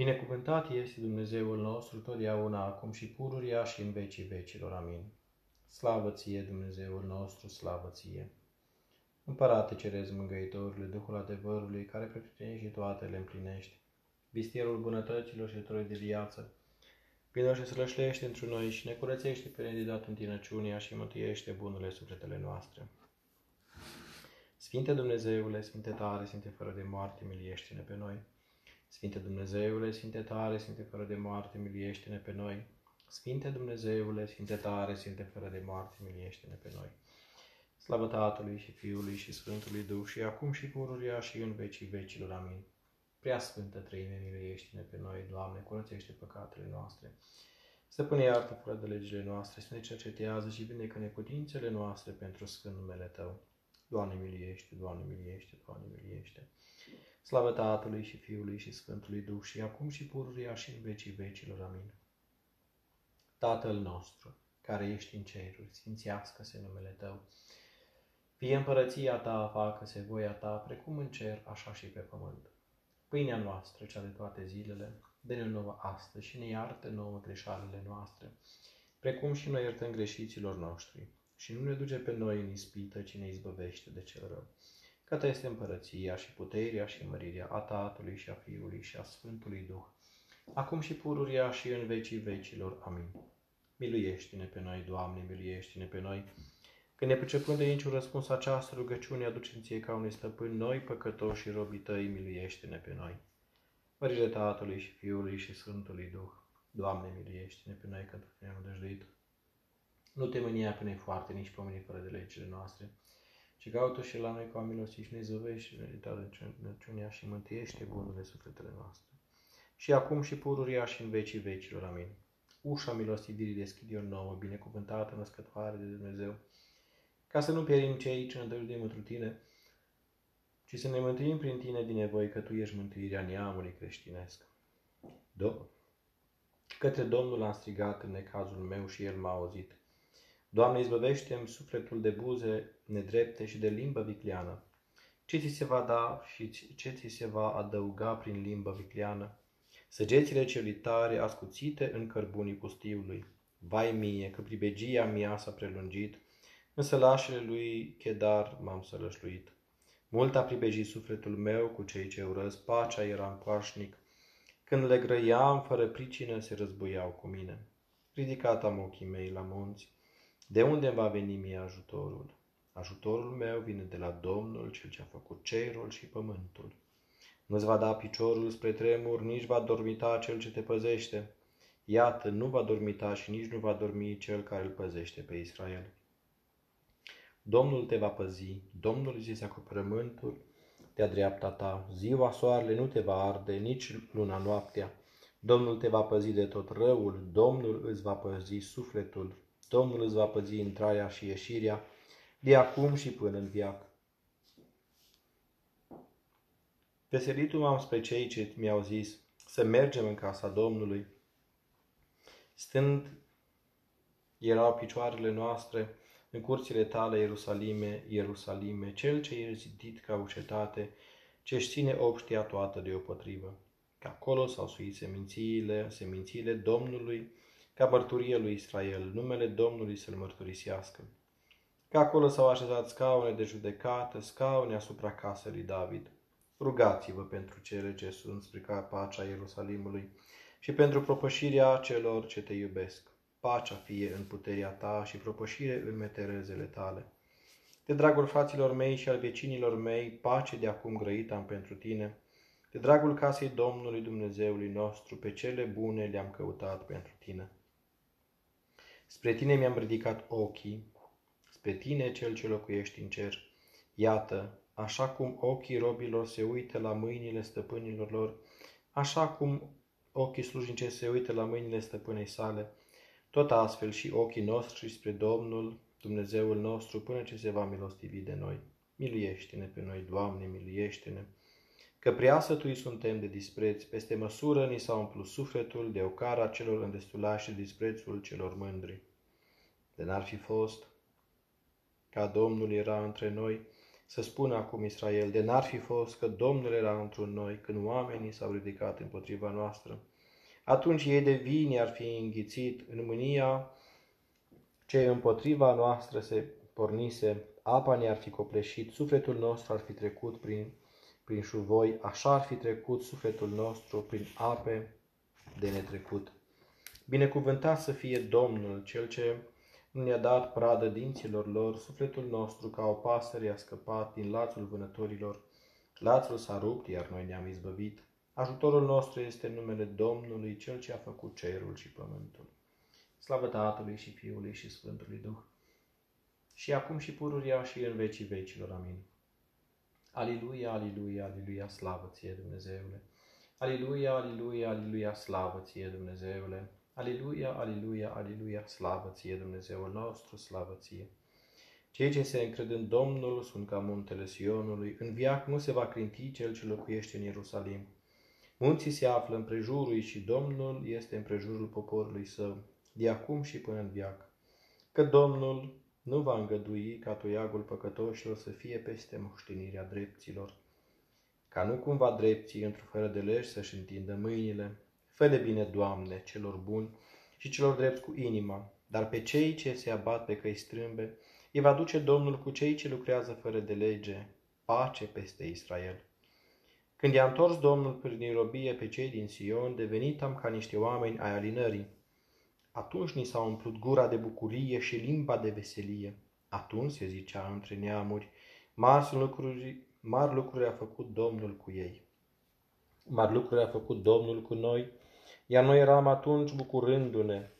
Binecuvântat este Dumnezeul nostru totdeauna, acum și pururia și în vecii vecilor. Amin. Slavă ție, Dumnezeul nostru, slavă ție! Împărate cerezi mângăitorule, Duhul adevărului, care pretutine și toate le împlinești, vistierul bunătăților și troi de viață, Vino și slășlește într noi și ne curățește pe nedidat întinăciunea și mântuiește bunurile sufletele noastre. Sfinte Dumnezeule, Sfinte tare, Sfinte fără de moarte, miliește-ne pe noi. Sfinte Dumnezeule, Sfinte tare, Sfinte fără de moarte, miliește-ne pe noi. Sfinte Dumnezeule, Sfinte tare, Sfinte fără de moarte, miliește-ne pe noi. Slavă Tatălui și Fiului și Sfântului Duh și acum și pururia și în vecii vecilor. Amin. Prea Sfântă Trăime, miluiește-ne pe noi, Doamne, curățește păcatele noastre. Stăpâne, iartă fără de legile noastre, să ne cercetează și vindecă neputințele noastre pentru sfânt numele Tău. Doamne, miliește, Doamne, miliește, Doamne, miliește. Slavă Tatălui și Fiului și Sfântului Duh și acum și pururia și în vecii vecilor. Amin. Tatăl nostru, care ești în ceruri, sfințească-se numele Tău. Fie împărăția Ta, facă-se voia Ta, precum în cer, așa și pe pământ. Pâinea noastră, cea de toate zilele, dă-ne nouă astăzi și ne iartă nouă greșalele noastre, precum și noi iertăm greșiților noștri. Și nu ne duce pe noi în ispită, ci ne izbăvește de cel rău. Că ta este împărăția și puterea și mărirea a Tatălui și a Fiului și a Sfântului Duh, acum și pururia și în vecii vecilor. Amin. Miluiește-ne pe noi, Doamne, miluiește-ne pe noi. Când ne pricepând de niciun răspuns această rugăciune, aducem ție ca unui stăpân, noi păcătoși și robii tăi, miluiește-ne pe noi. Mărire Tatălui și Fiului și Sfântului Duh, Doamne, miluiește-ne pe noi, că Tu ne-am dăjduit. Nu te mânia pe noi foarte, nici pe mâini fără de legile noastre, ci caută și la noi cu milosti și ne zăvești năciunea și mântuiește bunurile sufletele noastre. Și acum și pururia și în vecii vecilor. Amin. Ușa milostivirii deschide o nouă, binecuvântată, născătoare de Dumnezeu, ca să nu pierim cei ce ne dăruim într Tine, ci să ne mântuim prin Tine din nevoi, că Tu ești mântuirea neamului creștinesc. Do- Către Domnul am strigat în necazul meu și El m-a auzit. Doamne, izbăvește-mi sufletul de buze nedrepte și de limbă vicleană. Ce ți se va da și ce ți se va adăuga prin limbă vicleană? Săgețile celitare ascuțite în cărbunii pustiului. Vai mie, că pribegia mea s-a prelungit, în sălașele lui Chedar m-am sălășluit. Mult a pribejit sufletul meu cu cei ce urăsc, pacea era pașnic. Când le grăiam, fără pricină, se războiau cu mine. Ridicat am ochii mei la munți, de unde va veni mie ajutorul? Ajutorul meu vine de la Domnul, cel ce a făcut cerul și pământul. Nu-ți va da piciorul spre tremur, nici va dormita cel ce te păzește. Iată, nu va dormita și nici nu va dormi cel care îl păzește pe Israel. Domnul te va păzi, Domnul îți acoperământul de-a dreapta ta. Ziua soarele nu te va arde, nici luna noaptea. Domnul te va păzi de tot răul, Domnul îți va păzi sufletul, Domnul îți va păzi intrarea și ieșirea, de acum și până în viață. Veselitul m-am spre cei ce mi-au zis să mergem în casa Domnului. Stând erau picioarele noastre în curțile tale, Ierusalime, Ierusalime, cel ce e zidit ca o cetate, ce își ține obștia toată deopotrivă. Că acolo s-au suit semințiile, semințiile Domnului, ca mărturie lui Israel, numele Domnului să-l mărturisească. Că acolo s-au așezat scaune de judecată, scaune asupra casei lui David. Rugați-vă pentru cele ce sunt spre pacea Ierusalimului și pentru propășirea celor ce te iubesc pacea fie în puterea ta și propășire în meterezele tale. De dragul fraților mei și al vecinilor mei, pace de acum grăită am pentru tine. De dragul casei Domnului Dumnezeului nostru, pe cele bune le-am căutat pentru tine. Spre tine mi-am ridicat ochii, spre tine cel ce locuiești în cer. Iată, așa cum ochii robilor se uită la mâinile stăpânilor lor, așa cum ochii slujnice se uită la mâinile stăpânei sale, tot astfel și ochii noștri spre Domnul, Dumnezeul nostru, până ce se va milostivi de noi. Miluiește-ne pe noi, Doamne, miluiește-ne! Că prea sătui suntem de dispreț, peste măsură ni s-a umplut sufletul de ocara celor îndestulași și disprețul celor mândri. De n-ar fi fost ca Domnul era între noi, Să spună acum Israel, de n-ar fi fost că Domnul era într noi când oamenii s-au ridicat împotriva noastră. Atunci ei de vini ar fi înghițit în mânia ce împotriva noastră se pornise, apa ne-ar fi copleșit, sufletul nostru ar fi trecut prin, prin șuvoi, așa ar fi trecut sufletul nostru prin ape de netrecut. Binecuvântat să fie Domnul, Cel ce nu ne-a dat pradă dinților lor, sufletul nostru ca o pasăre a scăpat din lațul vânătorilor. Lațul s-a rupt, iar noi ne-am izbăvit. Ajutorul nostru este numele Domnului, Cel ce a făcut cerul și pământul. Slavă Tatălui și Fiului și Sfântului Duh. Și acum și pururia și în vecii vecilor. Amin. Aliluia, aliluia, aliluia, slavă ție, Dumnezeule. Aliluia, aliluia, aliluia, slavă ție, Dumnezeule. Aliluia, aliluia, aliluia, slavă ție, Dumnezeul nostru, slavă ție. Cei ce se încred în Domnul sunt ca muntele Sionului, în viac nu se va clinti cel ce locuiește în Ierusalim. Munții se află în prejurul și Domnul este în prejurul poporului său, de acum și până în viac. Că Domnul nu va îngădui ca toiagul păcătoșilor să fie peste moștenirea dreptilor, ca nu cumva drepții într-o fără de legi să-și întindă mâinile, fă bine, Doamne, celor buni și celor drepți cu inima, dar pe cei ce se abat pe căi strâmbe, îi va duce Domnul cu cei ce lucrează fără de lege, pace peste Israel. Când i-a întors Domnul prin robie pe cei din Sion, devenit am ca niște oameni ai alinării. Atunci ni s-a umplut gura de bucurie și limba de veselie. Atunci se zicea între neamuri, mari lucruri, mari lucruri a făcut Domnul cu ei. Mari lucruri a făcut Domnul cu noi, iar noi eram atunci bucurându-ne.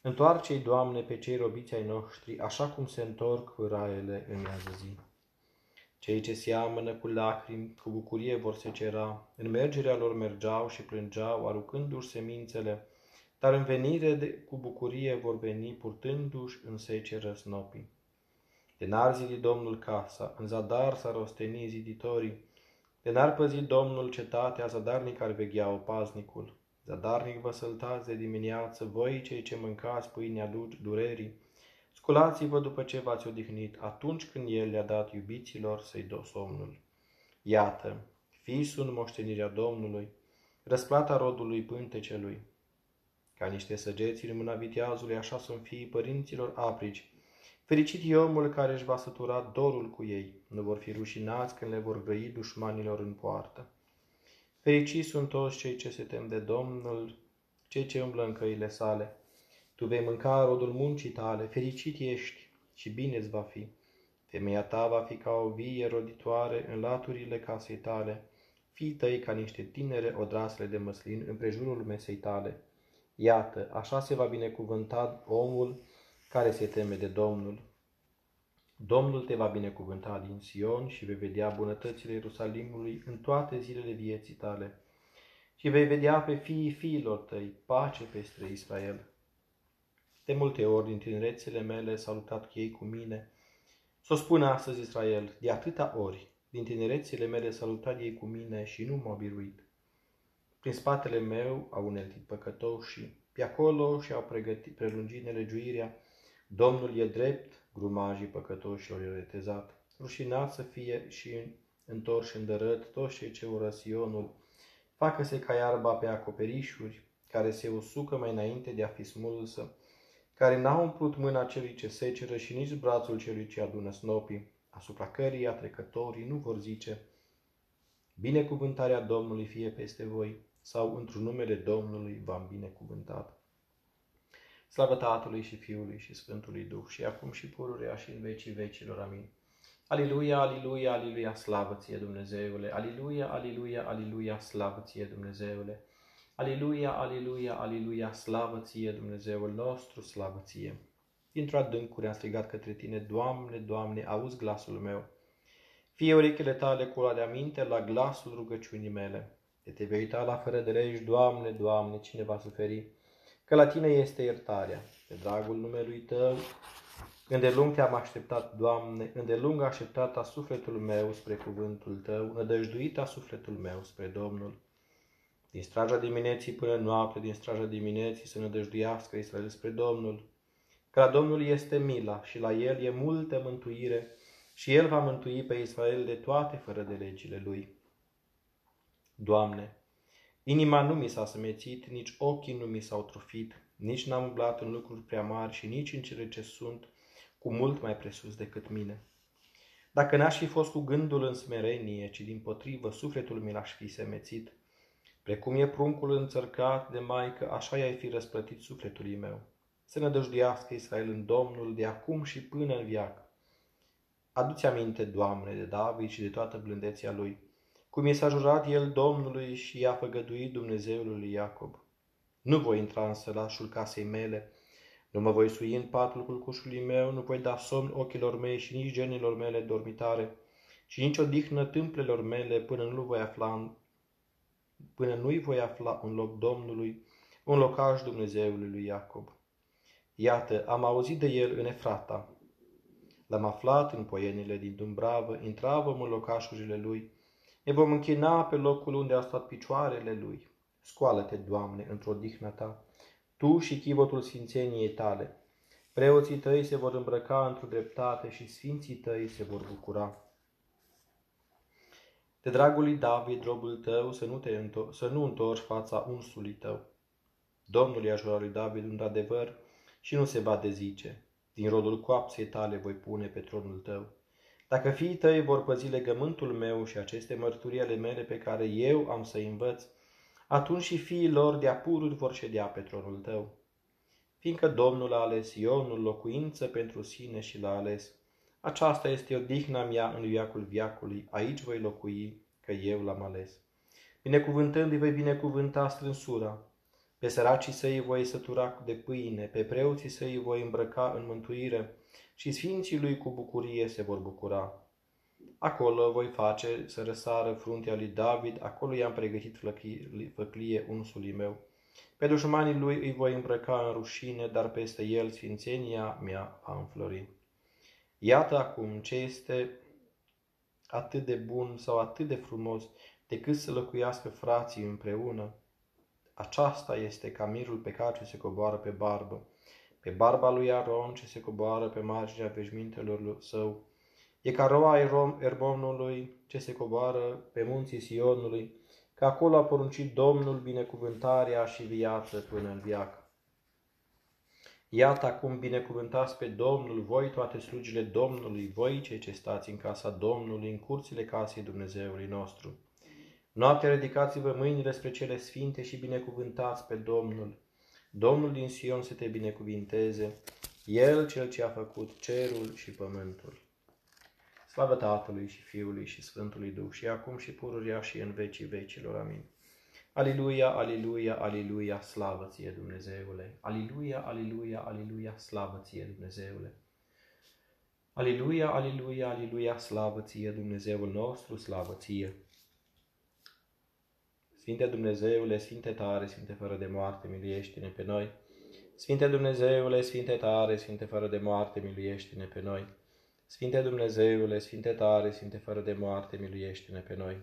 Întoarce-i, Doamne, pe cei robiți ai noștri, așa cum se întorc raiele în miază zi. Cei ce seamănă cu lacrimi, cu bucurie vor se cera, în mergerea lor mergeau și plângeau, aruncându-și semințele, dar în venire de, cu bucurie vor veni, purtându-și în seceră snopii. De n-ar zidi Domnul casa, în zadar s-ar osteni ziditorii, de n-ar păzi Domnul cetatea, zadarnic ar veghea paznicul. Zadarnic vă săltați de dimineață, voi cei ce mâncați pâinea durerii. Sculați-vă după ce v-ați odihnit, atunci când El le-a dat iubiților să-i dă somnul. Iată, fiți sunt moștenirea Domnului, răsplata rodului pântecelui. Ca niște săgeți în mâna viteazului, așa sunt fiii părinților aprici. Fericit e omul care își va sătura dorul cu ei, nu vor fi rușinați când le vor grăi dușmanilor în poartă. Fericiți sunt toți cei ce se tem de Domnul, cei ce umblă în căile sale. Tu vei mânca rodul muncii tale, fericit ești și bine îți va fi. Femeia ta va fi ca o vie roditoare în laturile casei tale, fii tăi ca niște tinere odrasle de măslin în prejurul mesei tale. Iată, așa se va binecuvânta omul care se teme de Domnul. Domnul te va binecuvânta din Sion și vei vedea bunătățile Ierusalimului în toate zilele vieții tale. Și vei vedea pe fiii fiilor tăi pace peste Israel. De multe ori din tinerețele mele s-au luptat ei cu mine. Să o spună astăzi Israel, de atâta ori, din tinerețele mele s-au luptat ei cu mine și nu m-au biruit. Prin spatele meu au uneltit păcătoșii, pe acolo și-au pregătit, prelungit nelegiuirea. Domnul e drept, grumajii păcătoșilor i retezat. Rușinat să fie și întorși în dărât toți cei ce ură Sionul. Facă-se ca iarba pe acoperișuri, care se usucă mai înainte de a fi smulsă, care n-a umplut mâna celui ce seceră și nici brațul celui ce adună snopii, asupra căreia trecătorii nu vor zice, Binecuvântarea Domnului fie peste voi, sau într-un numele Domnului v-am binecuvântat. Slavă Tatălui și Fiului și Sfântului Duh și acum și pururea și în vecii vecilor. Amin. Aliluia, aliluia, aliluia, slavă ție Dumnezeule! Aliluia, aliluia, aliluia, slavă ție Dumnezeule! Aliluia, aliluia, aliluia, slavă ție Dumnezeul nostru, slavă ție! Dintr-o adâncuri am strigat către tine, Doamne, Doamne, auzi glasul meu! Fie urechile tale cu de aminte la glasul rugăciunii mele. De te vei uita la fără de legi, Doamne, Doamne, cine va suferi? Că la tine este iertarea. Pe dragul numelui tău, îndelung te-am așteptat, Doamne, îndelung așteptat a sufletul meu spre cuvântul tău, nădăjduit a sufletul meu spre Domnul. Din straja dimineții până noapte, din straja dimineții să nădăjduiască Israel spre Domnul. Că la Domnul este mila și la El e multă mântuire și El va mântui pe Israel de toate fără de legile Lui. Doamne, inima nu mi s-a smețit, nici ochii nu mi s-au trufit, nici n-am umblat în lucruri prea mari și nici în cele ce sunt cu mult mai presus decât mine. Dacă n-aș fi fost cu gândul în smerenie, ci din potrivă sufletul mi l-aș fi semețit, precum e pruncul înțărcat de maică, așa i-ai fi răsplătit sufletului meu. Să ne dăjduiască Israel în Domnul de acum și până în viață. Adu-ți aminte, Doamne, de David și de toată blândețea lui, cum i s-a jurat el Domnului și i-a făgăduit Dumnezeul lui Iacob. Nu voi intra în sălașul casei mele, nu mă voi sui în patul culcușului meu, nu voi da somn ochilor mei și nici genilor mele dormitare, și nici odihnă tâmplelor mele până nu voi afla până nu-i voi afla un loc Domnului, un locaș Dumnezeului lui Iacob. Iată, am auzit de el în Efrata. L-am aflat în poienile din Dumbravă, intravăm în locașurile lui. Ne vom închina pe locul unde au stat picioarele lui. Scoală-te, Doamne, într-o dihnă ta, Tu și chivotul sfințeniei tale. Preoții tăi se vor îmbrăca într-o dreptate și sfinții tăi se vor bucura. De dragul lui David, robul tău, să nu, te întor- să nu întorci fața unsului tău. Domnul i-a jurat lui David un adevăr și nu se va dezice. Din rodul coapsei tale voi pune pe tronul tău. Dacă fiii tăi vor păzi legământul meu și aceste mărturii ale mele pe care eu am să învăț, atunci și fiii lor de apururi vor ședea pe tronul tău. Fiindcă Domnul a ales Ionul locuință pentru sine și l-a ales, aceasta este odihna mea în viacul viacului, aici voi locui, că eu l-am ales. Binecuvântându-i voi binecuvânta strânsura, pe săracii săi voi sătura de pâine, pe preoții săi voi îmbrăca în mântuire și sfinții lui cu bucurie se vor bucura. Acolo voi face să răsară fruntea lui David, acolo i-am pregătit făclie unsului meu. Pe dușmanii lui îi voi îmbrăca în rușine, dar peste el sfințenia mea va înflori. Iată acum ce este atât de bun sau atât de frumos decât să locuiască frații împreună. Aceasta este ca mirul pe care se coboară pe barbă, pe barba lui Aron ce se coboară pe marginea veșmintelor său. E ca roa Erbonului ce se coboară pe munții Sionului, că acolo a poruncit Domnul binecuvântarea și viață până în viață. Iată acum binecuvântați pe Domnul, voi toate slugile Domnului, voi cei ce stați în casa Domnului, în curțile casei Dumnezeului nostru. Noaptea ridicați-vă mâinile spre cele sfinte și binecuvântați pe Domnul. Domnul din Sion să te binecuvinteze, El cel ce a făcut cerul și pământul. Slavă Tatălui și Fiului și Sfântului Duh și acum și pururia și în vecii vecilor. Amin. Aliluia, aliluia, aliluia, slavă ție Dumnezeule! Aliluia, aliluia, aliluia, slavă ție Dumnezeule! Aliluia, aliluia, aliluia, slavă ție Dumnezeul nostru, slavă ție! Sfinte Dumnezeule, Sfinte tare, Sfinte fără de moarte, miluiește-ne pe noi! Sfinte Dumnezeule, Sfinte tare, Sfinte fără de moarte, miluiește-ne pe noi! Sfinte Dumnezeule, Sfinte tare, Sfinte fără de moarte, miluiește-ne pe noi!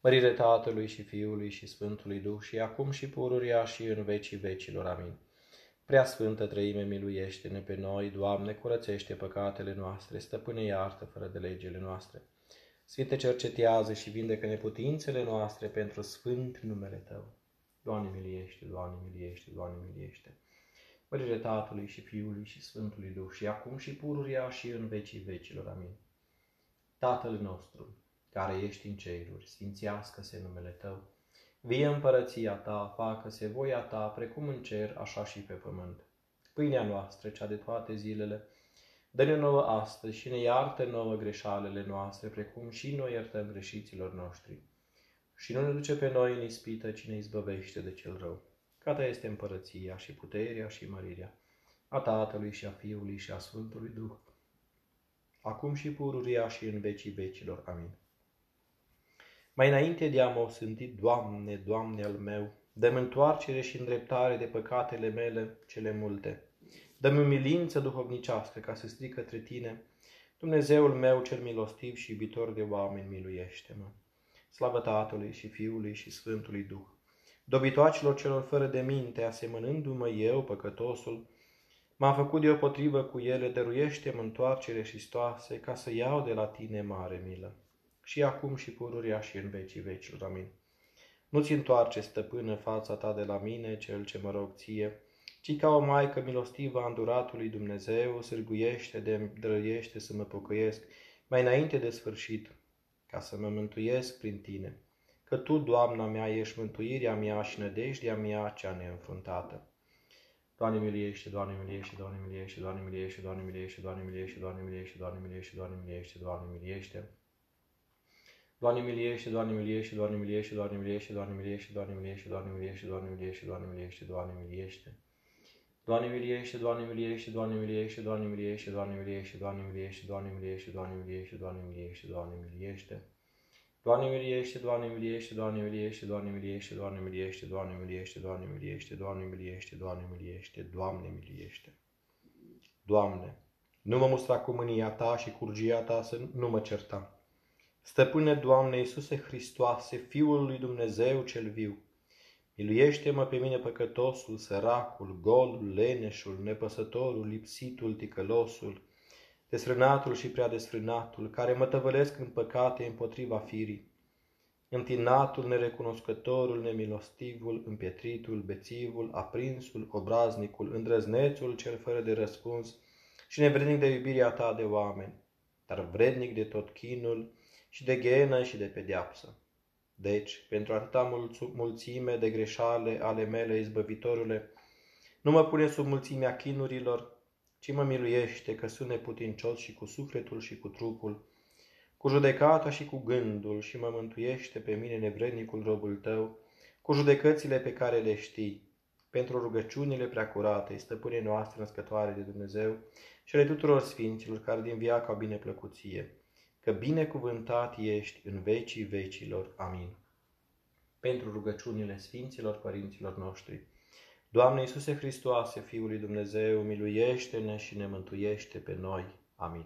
Mărire Tatălui și Fiului și Sfântului Duh și acum și pururia și în vecii vecilor. Amin. Prea Sfântă Trăime, miluiește-ne pe noi, Doamne, curățește păcatele noastre, stăpâne iartă fără de legile noastre. Sfinte, cercetează și vindecă neputințele noastre pentru sfânt numele Tău. Doamne, miliește, Doamne, miliește, Doamne, miliește. Mărire Tatălui și Fiului și Sfântului Duh și acum și pururia și în vecii vecilor. Amin. Tatăl nostru, care ești în ceruri, sfințească-se numele Tău. Vie împărăția Ta, facă-se voia Ta, precum în cer, așa și pe pământ. Pâinea noastră, cea de toate zilele, dă-ne nouă astăzi și ne iartă nouă greșalele noastre, precum și noi iertăm greșiților noștri. Și nu ne duce pe noi în ispită, ci ne izbăvește de cel rău. Ca Ta este împărăția și puterea și mărirea, a Tatălui și a Fiului și a Sfântului Duh, acum și pururia și în vecii vecilor. Amin. Mai înainte de a mă osândi, Doamne, Doamne al meu, dă-mi întoarcere și îndreptare de păcatele mele cele multe. Dă-mi umilință duhovnicească ca să stric către Tine. Dumnezeul meu cel milostiv și iubitor de oameni, miluiește-mă. Slavă Tatălui și Fiului și Sfântului Duh. Dobitoacelor celor fără de minte, asemănându-mă eu, păcătosul, M-am făcut deopotrivă cu ele, dăruiește-mi întoarcere și stoase, ca să iau de la tine mare milă. Și acum și pururia și în vecii vecilor. Amin. Nu-ți întoarce, stăpână, fața ta de la mine, cel ce mă rog ție, ci ca o maică milostivă a înduratului Dumnezeu, sârguiește de drăiește să mă pocăiesc mai înainte de sfârșit, ca să mă mântuiesc prin tine. Că tu, Doamna mea, ești mântuirea mea și nădejdea mea cea neînfruntată. Doamne miliește, Doamne miliește, Doamne miliește, Doamne miliește, Doamne miliește, Doamne miliește, Doamne miliește, Doamne miliește, Doamne miliește, Doamne miliește. Doamne miliește, Doamne miliește, Doamne miliește, Doamne miliește, Doamne miliește, Doamne miliește, Doamne miliește, Doamne miliește, Doamne miliește, Doamne miliește. Doamne miliește, Doamne miliește, Doamne miliește, Doamne miliește, Doamne miliește, Doamne miliește, Doamne miliește, Doamne miliește, Doamne miliește, Doamne miliește. Doamne miliește, Doamne miliește, Doamne miliește, Doamne miliește, Doamne miliește, Doamne miliește, Doamne miliește, Doamne miliește, Doamne miliește, Doamne miliește. Doamne, nu mă mustra cu mânia Ta și curgia Ta să nu mă certa. Stăpâne, Doamne Iisuse Hristoase, Fiul lui Dumnezeu cel viu, Miluiește-mă pe mine păcătosul, săracul, golul, leneșul, nepăsătorul, lipsitul, ticălosul, desfrânatul și prea desfrânatul, care mă tăvălesc în păcate împotriva firii, întinatul, nerecunoscătorul, nemilostivul, împietritul, bețivul, aprinsul, obraznicul, îndrăznețul, cel fără de răspuns și nevrednic de iubirea ta de oameni, dar vrednic de tot chinul și de ghenă și de pedeapsă. Deci, pentru atâta mulțime de greșale ale mele, izbăvitorule, nu mă pune sub mulțimea chinurilor, ci mă miluiește că sunt neputincios și cu sufletul și cu trupul, cu judecata și cu gândul și mă mântuiește pe mine nevrednicul robul tău, cu judecățile pe care le știi, pentru rugăciunile preacurate, stăpâne noastre născătoare de Dumnezeu și ale tuturor sfinților care din viața au bine plăcuție că binecuvântat ești în vecii vecilor. Amin. Pentru rugăciunile Sfinților Părinților noștri, Doamne Iisuse Hristoase, Fiul lui Dumnezeu, miluiește-ne și ne mântuiește pe noi. Amin.